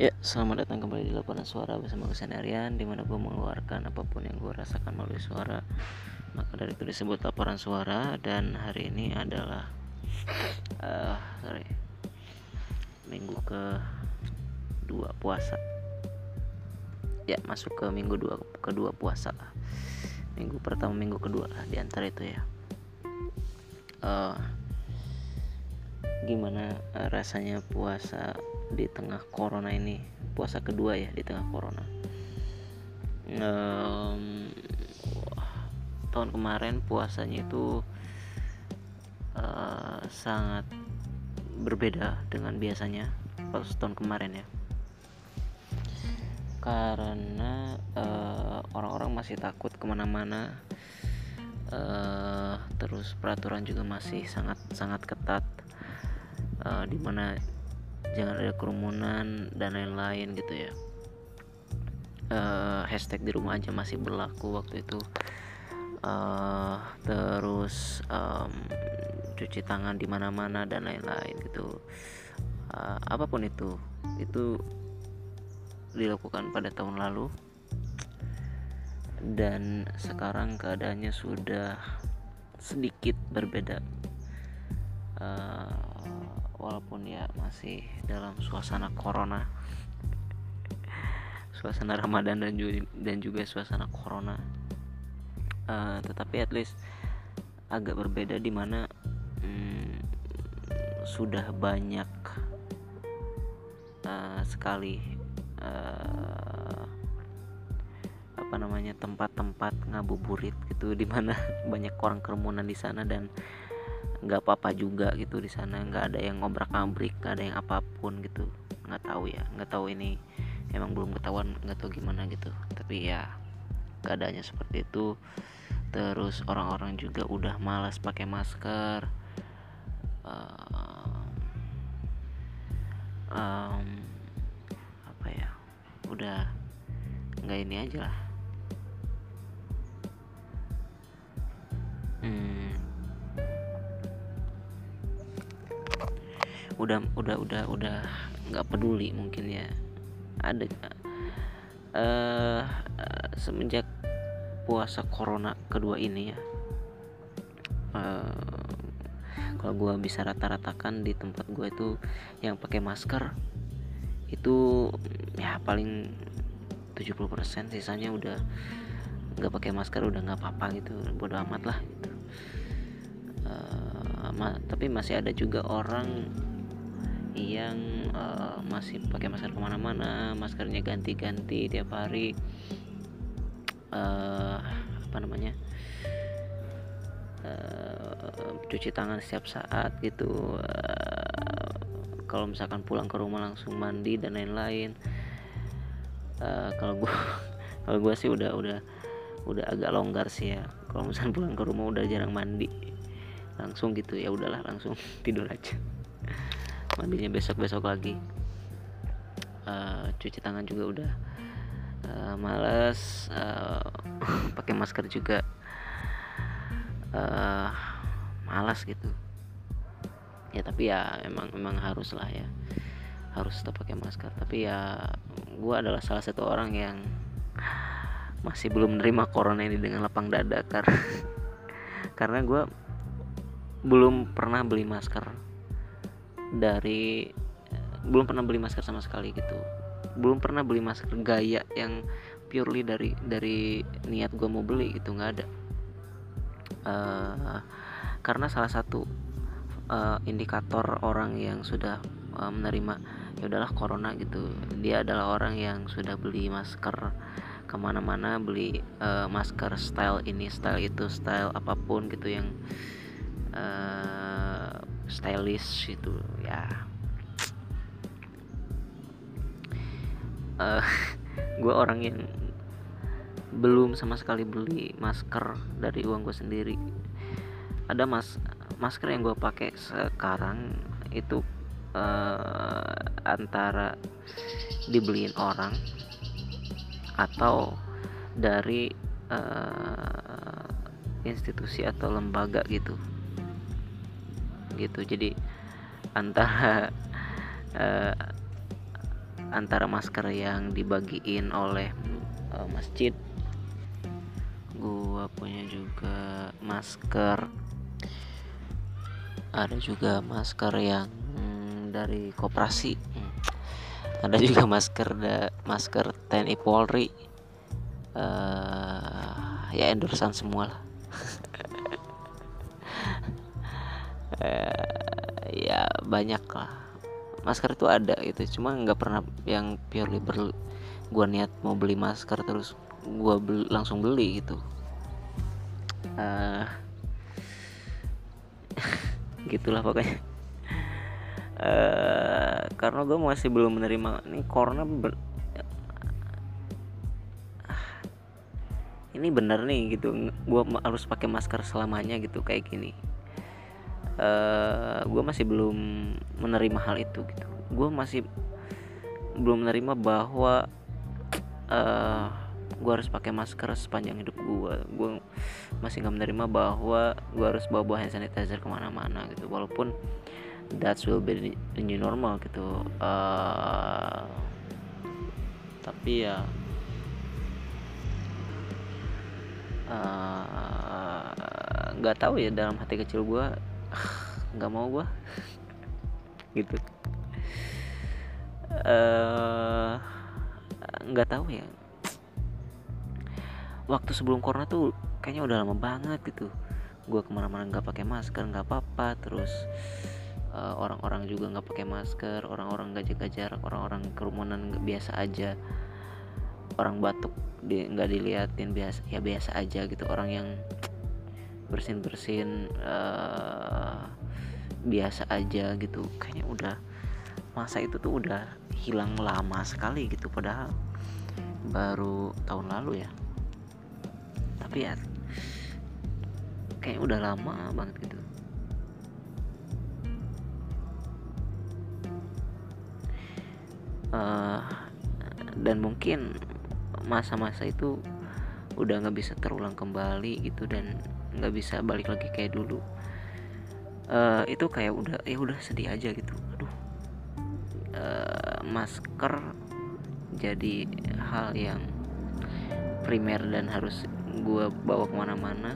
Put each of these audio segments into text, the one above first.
Ya, selamat datang kembali di laporan suara bersama gue Arian Di mana gue mengeluarkan apa pun yang gue rasakan melalui suara. Maka dari itu disebut laporan suara Dan hari ini adalah uh, Sorry Minggu ke dua puasa. Ya, masuk ke minggu dua, kedua puasa. Minggu pertama, minggu kedua lah Di antara itu ya. Uh, Gimana uh, rasanya puasa di tengah corona ini. Puasa kedua ya di tengah corona. Um, tahun kemarin puasanya itu uh, sangat berbeda dengan biasanya pas tahun kemarin ya. Karena uh, orang-orang masih takut ke mana-mana. Uh, terus peraturan juga masih sangat sangat ketat. Uh, di mana jangan ada kerumunan dan lain-lain gitu ya. Uh, hashtag di rumah aja masih berlaku waktu itu. Uh, terus um, cuci tangan di mana-mana dan lain-lain gitu. Uh, apa pun itu itu dilakukan pada tahun lalu. Dan sekarang keadaannya sudah sedikit berbeda. Uh, walaupun ya masih dalam suasana corona. Suasana Ramadan dan juga dan juga suasana corona. Uh, tetapi at least agak berbeda di mana hmm, sudah banyak uh, sekali uh, apa namanya tempat-tempat ngabuburit gitu di mana banyak orang kerumunan di sana dan nggak apa-apa juga gitu di sana nggak ada yang ngobrak abrik nggak ada yang apa pun gitu. Nggak tahu ya nggak tahu ini emang belum ketahuan nggak tahu gimana gitu. Tapi ya keadaannya seperti itu. Terus orang-orang juga udah malas pakai masker. Um, um, apa ya udah nggak ini aja lah udah udah udah udah nggak peduli mungkin ya ada uh, semenjak puasa corona kedua ini ya uh, kalau gue bisa rata-ratakan di tempat gue itu yang pakai masker itu ya paling 70% sisanya udah nggak pakai masker udah nggak apa-apa gitu bodo amat lah gitu. Uh, ma tapi masih ada juga orang yang uh, masih pakai masker ke mana-mana maskernya ganti-ganti tiap hari. Uh, apa namanya? Uh, cuci tangan setiap saat gitu. Uh, kalau misalkan pulang ke rumah langsung mandi dan lain-lain. Uh, kalau gue kalau gue sih udah udah udah agak longgar sih ya. Kalau misalkan pulang ke rumah udah jarang mandi. Langsung gitu ya udahlah langsung tidur aja mandinya besok-besok lagi. Uh, cuci tangan juga udah. Uh, males uh, pakai masker juga. Uh, malas gitu. Ya tapi ya emang emang harus lah ya. Harus tetap pakai masker. Tapi ya gue adalah salah satu orang yang masih belum menerima corona ini dengan lapang dada karena karena gue belum pernah beli masker dari belum pernah beli masker sama sekali gitu. Belum pernah beli masker gaya yang purely dari dari niat gue mau beli gitu nggak ada. Uh, karena salah satu uh, indikator orang yang sudah uh, menerima ya udahlah corona gitu dia adalah orang yang sudah beli masker ke mana-mana beli uh, masker style ini style itu style apa pun gitu yang stylish itu ya. Uh, eh, gue orang yang belum sama sekali beli masker dari uang gue sendiri. Ada mas masker yang gue pakai sekarang itu uh, antara dibeliin orang atau dari uh, institusi atau lembaga gitu gitu. Jadi antara uh, antara masker yang dibagiin oleh uh, masjid gua punya juga masker. Ada juga masker yang hmm, dari koperasi. Hmm. ada juga masker da masker TNI Polri. Uh, ya endorsan semua lah uh, ya banyak lah. Masker itu ada gitu cuma nggak pernah yang purely ber gua niat mau beli masker terus gua langsung beli gitu. Uh, gitulah pokoknya. Uh, karena gue masih belum menerima ini corona ber, ini bener nih gitu. Gue harus pakai masker selamanya gitu kayak gini uh, gue masih belum menerima hal itu gitu. Gue masih belum menerima bahwa uh, gue harus pakai masker sepanjang hidup gue gue masih nggak menerima bahwa gue harus bawa bawa hand sanitizer ke mana-mana gitu. Walaupun that will be the new normal gitu. Uh, tapi ya nggak uh, tahu ya dalam hati kecil gue nggak mau gue gitu. Nggak uh, tahu ya. Waktu sebelum corona tuh kayaknya udah lama banget gitu. Gue ke mana-mana nggak pakai masker nggak apa-apa. Terus uh, orang-orang juga nggak pakai masker orang-orang nggak jaga jarak orang-orang kerumunan nggak biasa aja. Orang batuk di nggak diliatin biasa ya biasa aja gitu. Orang yang bersin bersin uh, biasa aja gitu. Kayaknya udah masa itu tuh udah hilang lama sekali gitu. Padahal baru tahun lalu ya. Tapi ya kayak udah lama banget gitu. Uh, dan mungkin masa-masa itu udah nggak bisa terulang kembali gitu. Dan nggak bisa balik lagi kayak dulu. Uh, itu kayak udah ya udah sedih aja gitu. Aduh. Uh, masker jadi hal yang primer dan harus gue bawa ke mana-mana.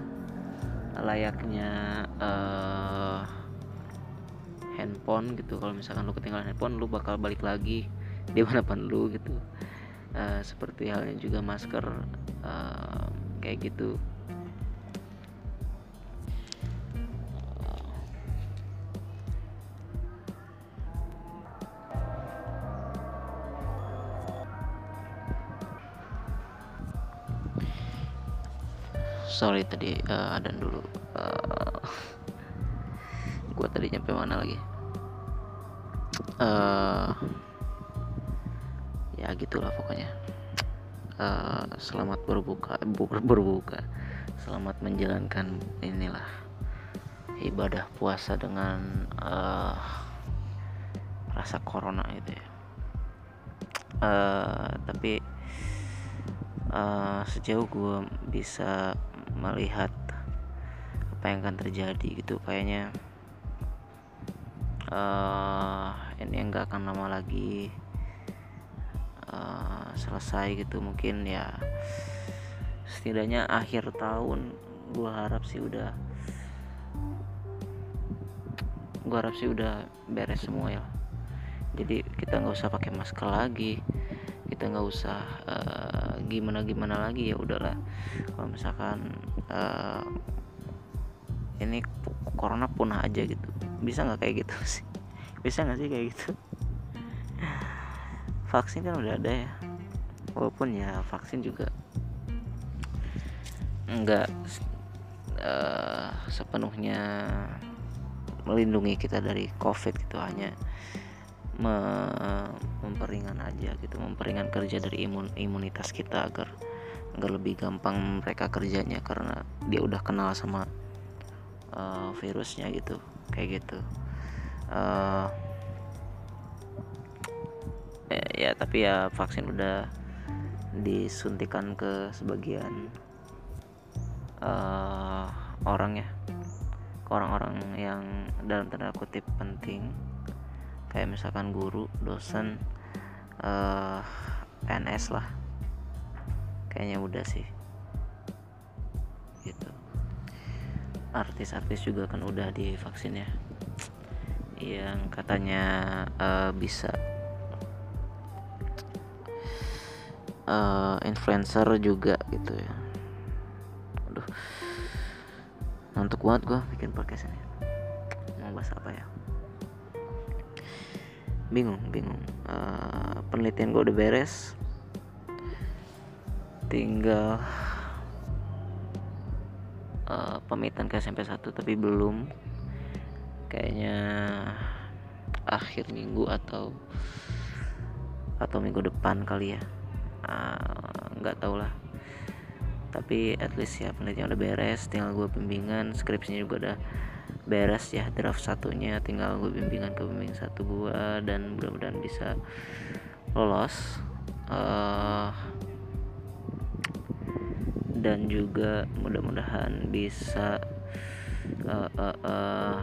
Layaknya uh, handphone gitu. Kalau misalkan lu ketinggalan handphone lu bakal balik lagi di mana pun lu gitu. Uh, seperti halnya juga masker uh, kayak gitu sorry tadi uh, adan dulu. Uh, gua tadi nyampe mana lagi? Uh, ya gitulah pokoknya. Uh, selamat berbuka berbuka. Selamat menjalankan inilah ibadah puasa dengan uh, rasa corona itu ya. Uh, tapi uh, sejauh gue bisa melihat apa yang akan terjadi gitu. Kayaknya uh, ini enggak akan lama lagi uh, selesai gitu mungkin ya. Setidaknya akhir tahun gua harap sih udah gua harap sih udah beres semua ya. Jadi kita nggak usah pakai masker lagi kita nggak usah uh, gimana gimana lagi ya udahlah. Kalau misalkan uh, ini corona punah aja gitu. Bisa nggak kayak gitu sih? Bisa nggak sih kayak gitu? Vaksin kan udah ada ya. Walaupun ya vaksin juga nggak uh, sepenuhnya melindungi kita dari covid gitu. Hanya me memperingan aja gitu memperingan kerja dari imun imunitas kita agar agar lebih gampang mereka kerjanya karena dia udah kenal sama uh, virusnya gitu kayak gitu. Uh, ya, ya tapi ya vaksin udah disuntikan ke sebagian uh, orang ya orang-orang yang dalam tanda kutip penting kayak misalkan guru dosen uh, eh, NS lah. Kayaknya udah sih. Gitu. Artis-artis juga kan udah divaksin ya. Yang katanya uh, bisa uh, influencer juga gitu ya. Aduh. Ngantuk banget gue bikin podcast ini. Mau bahas apa ya bingung bingung. Uh, penelitian gue udah beres. Tinggal uh, pamitan ke SMP 1 tapi belum. Kayaknya akhir minggu atau atau minggu depan kali ya. Ah, nggak uh, tau lah. Tapi at least ya penelitian udah beres tinggal gue bimbingan skripsinya juga udah beres ya draft satunya tinggal gue bimbingan ke bimbing satu gua dan mudah-mudahan bisa lolos. Uh, dan juga mudah-mudahan bisa uh, uh, uh,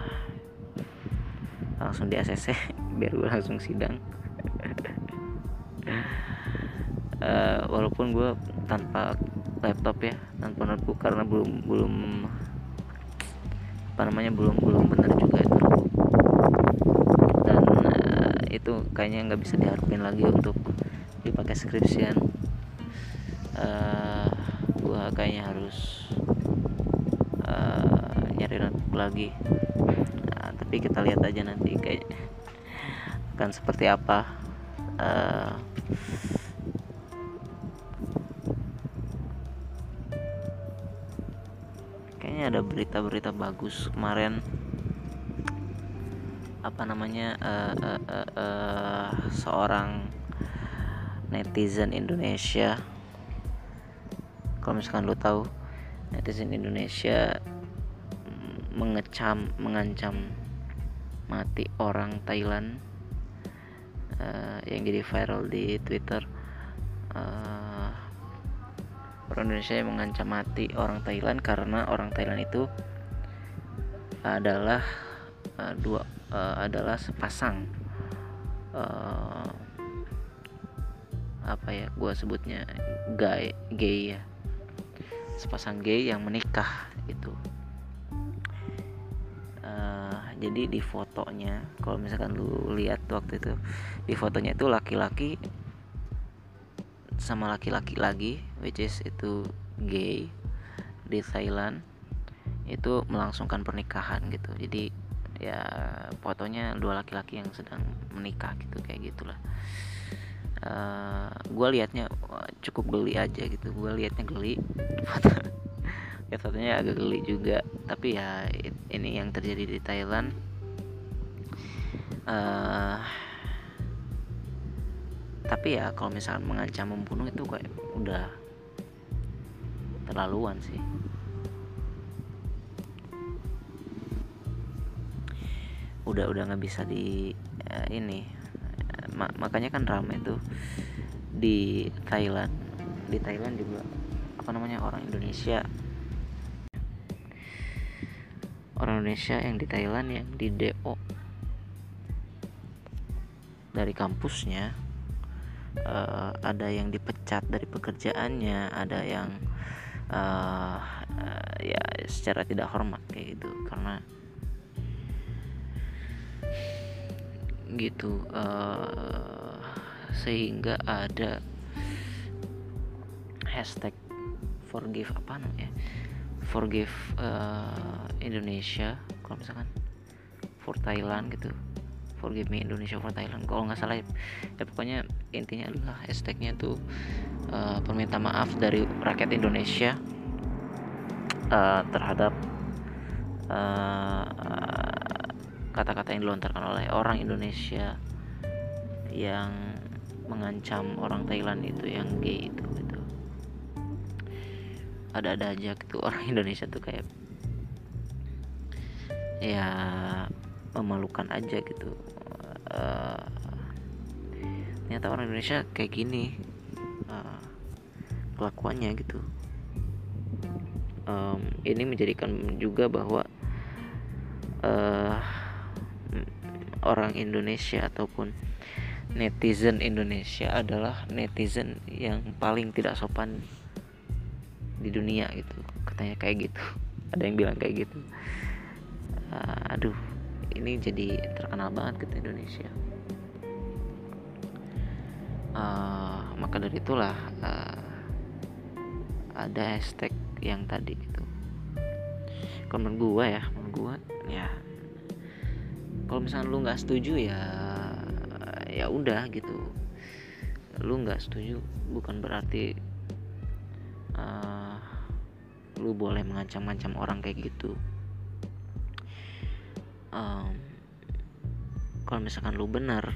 langsung di ACC biar gue langsung sidang. Uh, walaupun gue tanpa laptop ya tanpa notebook karena belum belum apa namanya belum belum benar juga itu. Dan uh, itu kayaknya nggak bisa diharapin lagi untuk dipakai skripsian. Uh, gua kayaknya harus uh, nyari notebook lagi. Nah, tapi kita lihat aja nanti kayak akan seperti apa. Uh, ada berita-berita bagus kemarin. Apa namanya uh, uh, uh, uh, seorang netizen Indonesia. Kalau misalkan lo tahu netizen Indonesia mengecam mengancam mati orang Thailand uh, yang jadi viral di Twitter uh, orang Indonesia yang mengancam mati orang Thailand karena orang Thailand itu adalah uh, dua uh, adalah sepasang uh, apa ya gue sebutnya gay gay ya. Sepasang gay yang menikah gitu. Uh, jadi di fotonya kalau misalkan lu lihat waktu itu di fotonya itu laki-laki sama laki-laki lagi which is itu gay di Thailand itu melangsungkan pernikahan gitu. Jadi ya fotonya dua laki-laki yang sedang menikah gitu kayak gitulah. Uh, eh, gue liatnya cukup geli aja gitu. Gue liatnya geli ya fotonya agak geli juga. Tapi ya ini yang terjadi di Thailand. Uh, tapi ya kalau misalnya mengancam membunuh itu kayak udah terlaluan sih. Udah udah nggak bisa di uh, ini. Ma makanya kan ramai tuh di Thailand. Di Thailand juga apa namanya orang Indonesia. Orang Indonesia yang di Thailand yang di DO dari kampusnya uh, ada yang dipecat dari pekerjaannya ada yang uh, uh, ya secara tidak hormat kayak gitu. Karena gitu uh, sehingga ada hashtag forgive apa namanya? Forgive uh, Indonesia kalau misalkan for Thailand gitu. Forgive Me Indonesia for Thailand. Kalau nggak salah ya, ya pokoknya intinya adalah hashtagnya tuh uh, perminta maaf dari rakyat Indonesia uh, terhadap kata-kata uh, yang dilontarkan oleh orang Indonesia yang mengancam orang Thailand itu yang gay itu gitu. Ada-ada aja gitu orang Indonesia tuh kayak ya memalukan aja gitu. Uh, ternyata orang Indonesia kayak gini. Uh, kelakuannya gitu. Um, ini menjadikan juga bahwa uh, orang Indonesia ataupun netizen Indonesia adalah netizen yang paling tidak sopan di dunia gitu. Katanya kayak gitu. Ada yang bilang kayak gitu. Uh, aduh ini jadi terkenal banget gitu Indonesia. Uh, maka dari itulah uh, ada hashtag yang tadi gitu. Kalau gua ya menurut gua ya kalau misalnya lu nggak setuju ya ya udah gitu. Lu nggak setuju bukan berarti uh, lu boleh mengancam-ancam orang kayak gitu. Um, kalau misalkan lu benar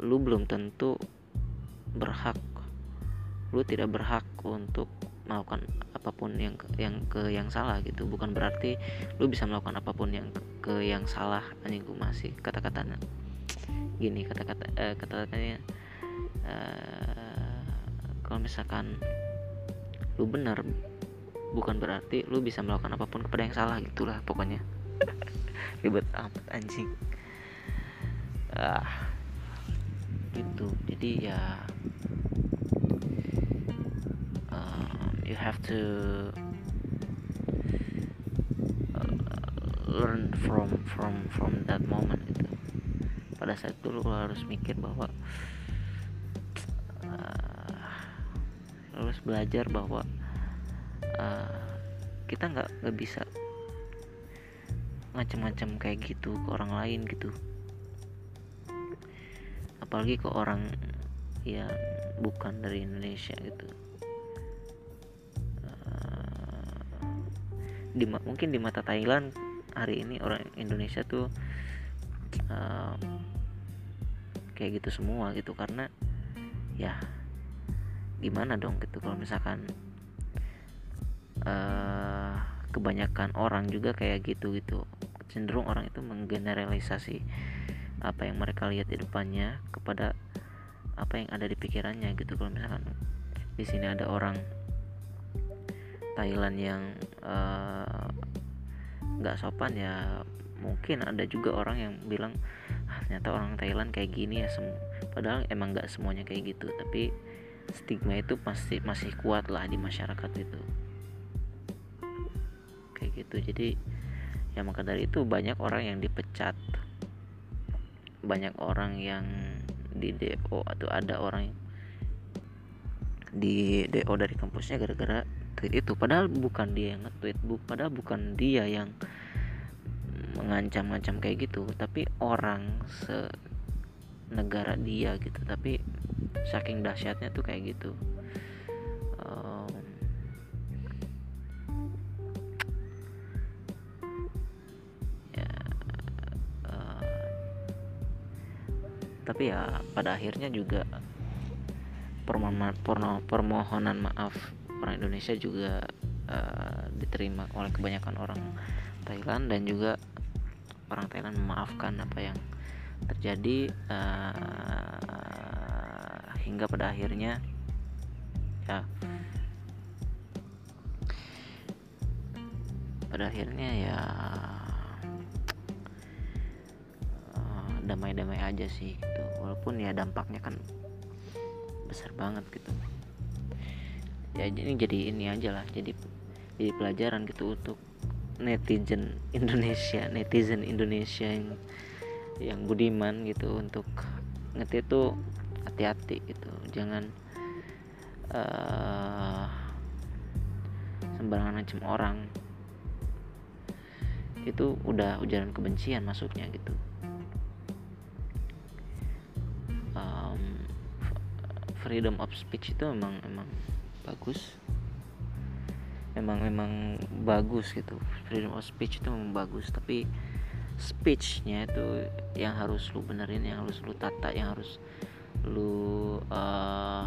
lu belum tentu berhak lu tidak berhak untuk melakukan apa pun yang yang ke yang salah gitu. Bukan berarti lu bisa melakukan apa pun yang ke, yang salah anjing gue masih kata-katanya gini kata-kata eh, kata-katanya eh, kalau misalkan lu benar bukan berarti lu bisa melakukan apa pun kepada yang salah gitulah pokoknya. Ribet amat anjing. Ah gitu. Jadi ya you have to uh, learn from from from that moment gitu. Pada saat itu lu harus mikir bahwa uh, harus belajar bahwa uh, kita nggak nggak bisa macam-macam kayak gitu ke orang lain gitu. Apalagi ke orang yang bukan dari Indonesia gitu di mungkin di mata Thailand hari ini orang Indonesia tuh uh, kayak gitu semua gitu. Karena ya gimana dong gitu kalau misalkan uh, kebanyakan orang juga kayak gitu gitu. Cenderung orang itu menggeneralisasi apa yang mereka lihat di depannya kepada apa yang ada di pikirannya gitu. Kalau misalkan di sini ada orang Thailand yang eh, nggak uh, sopan ya mungkin ada juga orang yang bilang ah, ternyata orang Thailand kayak gini ya padahal emang nggak semuanya kayak gitu tapi stigma itu pasti masih kuat lah di masyarakat itu. Kayak gitu jadi ya maka dari itu banyak orang yang dipecat. Banyak orang yang di DO atau ada orang yang di DO dari kampusnya gara-gara tweet itu. Padahal bukan dia yang nge-tweet bu padahal bukan dia yang mengancam-ancam kayak gitu. Tapi orang se negara dia gitu. Tapi saking dahsyatnya tuh kayak gitu. Tapi ya pada akhirnya juga permohonan maaf orang Indonesia juga uh, diterima oleh kebanyakan orang Thailand dan juga orang Thailand memaafkan apa yang terjadi uh, hingga pada akhirnya ya pada akhirnya ya damai-damai aja sih gitu. Walaupun ya dampaknya kan besar banget gitu ya ini jadi ini aja lah jadi jadi pelajaran gitu untuk netizen Indonesia netizen Indonesia yang yang budiman gitu untuk ngerti itu hati-hati gitu. Jangan uh, sembarangan macam orang. Itu udah ujaran kebencian masuknya gitu. Freedom of speech itu memang emang bagus. Memang memang bagus gitu. Freedom of speech itu memang bagus tapi speechnya itu yang harus lu benerin yang harus lu tata yang harus lu uh,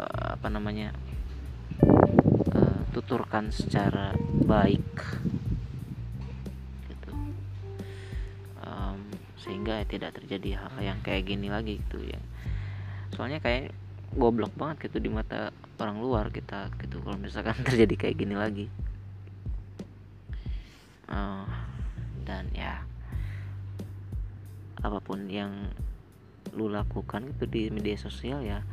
uh, apa namanya uh, tuturkan secara baik. Sehingga tidak terjadi hal yang kayak gini lagi gitu ya soalnya kayak goblok banget gitu di mata orang luar kita gitu kalau misalkan terjadi kayak gini lagi. Uh, dan ya apa pun yang lu lakukan itu di media sosial ya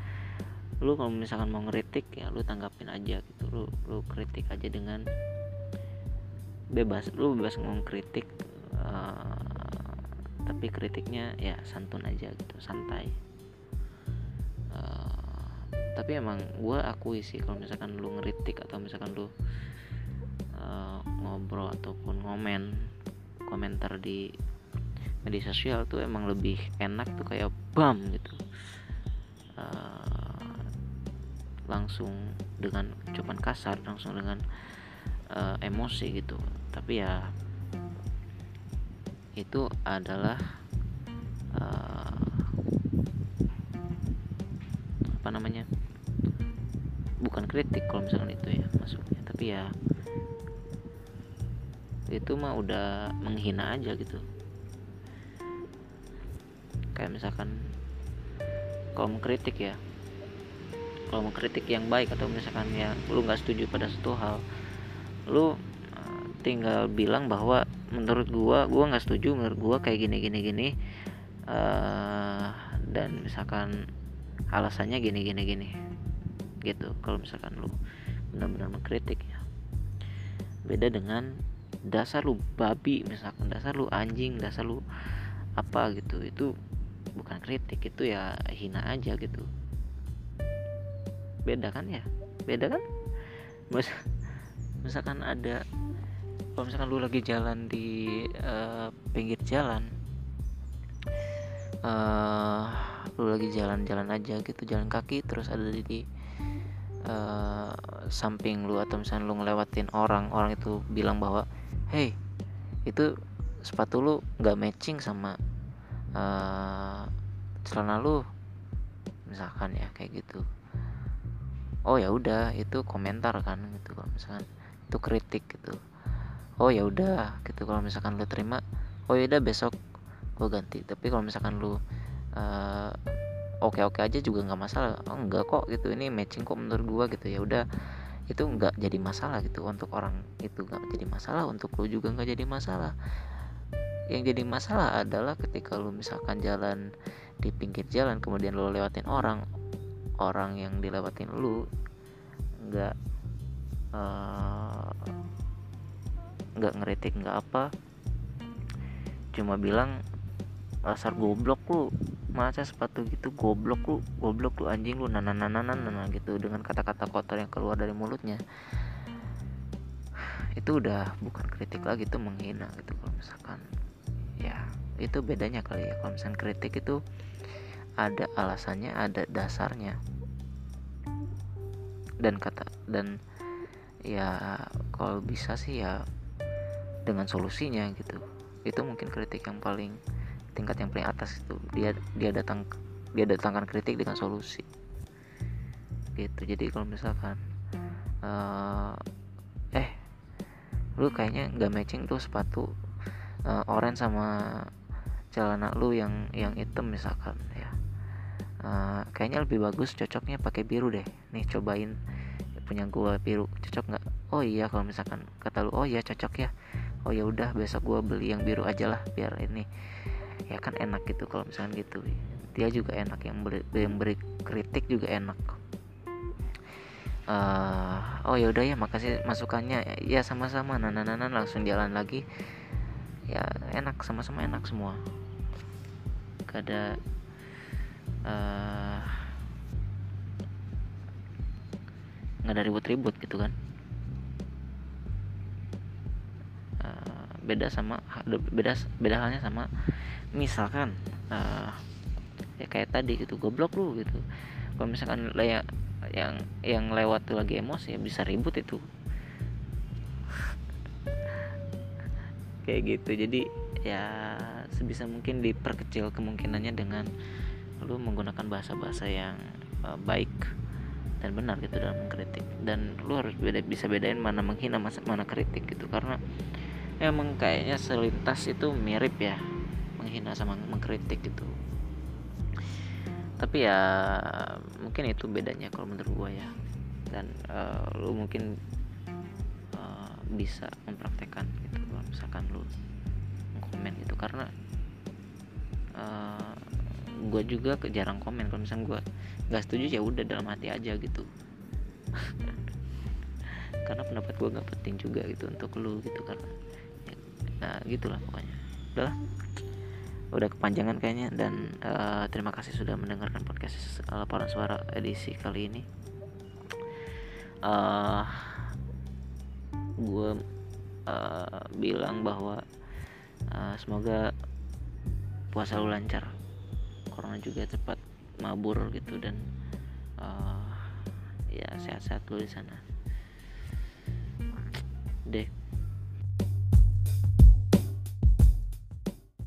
lu kalau misalkan mau ngeritik ya lu tanggapin aja gitu. Lu lu kritik aja dengan bebas lu bebas ngomong kritik uh, tapi kritiknya ya santun aja gitu santai tapi emang gue akui sih kalau misalkan lu ngeritik atau misalkan lu uh, ngobrol ataupun ngomen komentar di media sosial tuh emang lebih enak tuh kayak bam gitu. Uh, langsung dengan ucapan kasar langsung dengan uh, emosi gitu. Tapi ya itu adalah uh, apa namanya kritik kalau misalkan itu ya masuknya. Tapi ya itu mah udah menghina aja gitu. Kayak misalkan kalau mengkritik ya kalau mengkritik yang baik atau misalkan ya lu nggak setuju pada satu hal lu eh, tinggal bilang bahwa menurut gua gua nggak setuju menurut gua kayak gini gini gini uh, dan misalkan alasannya gini gini gini gitu kalau misalkan lu benar-benar mengkritik ya. Beda dengan dasar lu babi misalkan dasar lu anjing dasar lu apa gitu itu bukan kritik itu ya hina aja gitu. Beda kan ya? Beda kan? Mis misalkan ada kalau misalkan lu lagi jalan di uh, pinggir jalan uh, lu lagi jalan-jalan aja gitu jalan kaki terus ada di uh, samping lu atau misalnya lu ngelewatin orang orang itu bilang bahwa hey itu sepatu lu nggak matching sama uh, celana lu misalkan ya kayak gitu. Oh ya udah itu komentar kan gitu kalau misalkan itu kritik gitu. Oh ya udah gitu kalau misalkan lu terima oh ya udah besok gue ganti. Tapi kalau misalkan lu uh, oke oke aja juga nggak masalah. Oh, enggak kok gitu ini matching kok menurut gua gitu ya udah. Itu nggak jadi masalah gitu untuk orang itu nggak jadi masalah untuk lu juga nggak jadi masalah. Yang jadi masalah adalah ketika lu misalkan jalan di pinggir jalan kemudian lu lewatin orang orang yang dilewatin lu nggak uh, nggak ngeritik nggak apa cuma bilang dasar goblok lu masa sepatu gitu goblok lu goblok lu anjing lu nana nana nana gitu dengan kata-kata kotor yang keluar dari mulutnya. Itu udah bukan kritik lagi itu menghina gitu kalau misalkan. Ya itu bedanya kali ya kalau misalnya kritik itu ada alasannya ada dasarnya. Dan kata dan ya kalau bisa sih ya dengan solusinya gitu. Itu mungkin kritik yang paling tingkat yang paling atas itu. Dia dia datang dia datangkan kritik dengan solusi. Gitu. Jadi kalau misalkan uh, eh lu kayaknya nggak matching tuh sepatu uh, orange sama celana lu yang yang hitam misalkan ya. Uh, kayaknya lebih bagus cocoknya pakai biru deh. Nih cobain punya gua biru. Cocok nggak? Oh iya kalau misalkan kata lu oh iya cocok ya. Oh ya udah besok gua beli yang biru aja lah biar ini ya kan enak gitu kalau misalkan gitu. Dia juga enak yang beri, yang beri kritik juga enak. Uh, oh ya udah ya makasih masukannya. Ya sama-sama nana langsung jalan lagi. Ya enak sama-sama enak semua. Gak ada uh, nggak ada ribut-ribut gitu kan beda sama beda beda halnya sama misalkan uh, ya kayak tadi gitu goblok lu gitu. Kalau misalkan yang yang yang lewat tuh lagi emosi ya bisa ribut itu. Kayak gitu jadi ya sebisa mungkin diperkecil kemungkinannya dengan lu menggunakan bahasa-bahasa yang uh, baik dan benar gitu dalam mengkritik. Dan lu harus beda bisa bedain mana menghina mana kritik gitu. Karena emang kayaknya selintas itu mirip ya menghina sama mengkritik gitu. Tapi ya mungkin itu bedanya kalau menurut gue ya. Dan uh, lu mungkin uh, bisa mempraktekkan gitu kalau misalkan lu komen gitu. Karena uh, gue juga jarang komen kalau misalnya gue nggak setuju ya udah dalam hati aja gitu. Karena pendapat gue nggak penting juga gitu untuk lu gitu karena nah gitulah pokoknya. Udahlah. Udah kepanjangan kayaknya dan uh, terima kasih sudah mendengarkan podcast laporan suara edisi kali ini. Uh, gue uh, bilang bahwa uh, semoga puasa lu lancar. Corona juga cepat mabur gitu dan uh, ya sehat-sehat lu di sana. Deh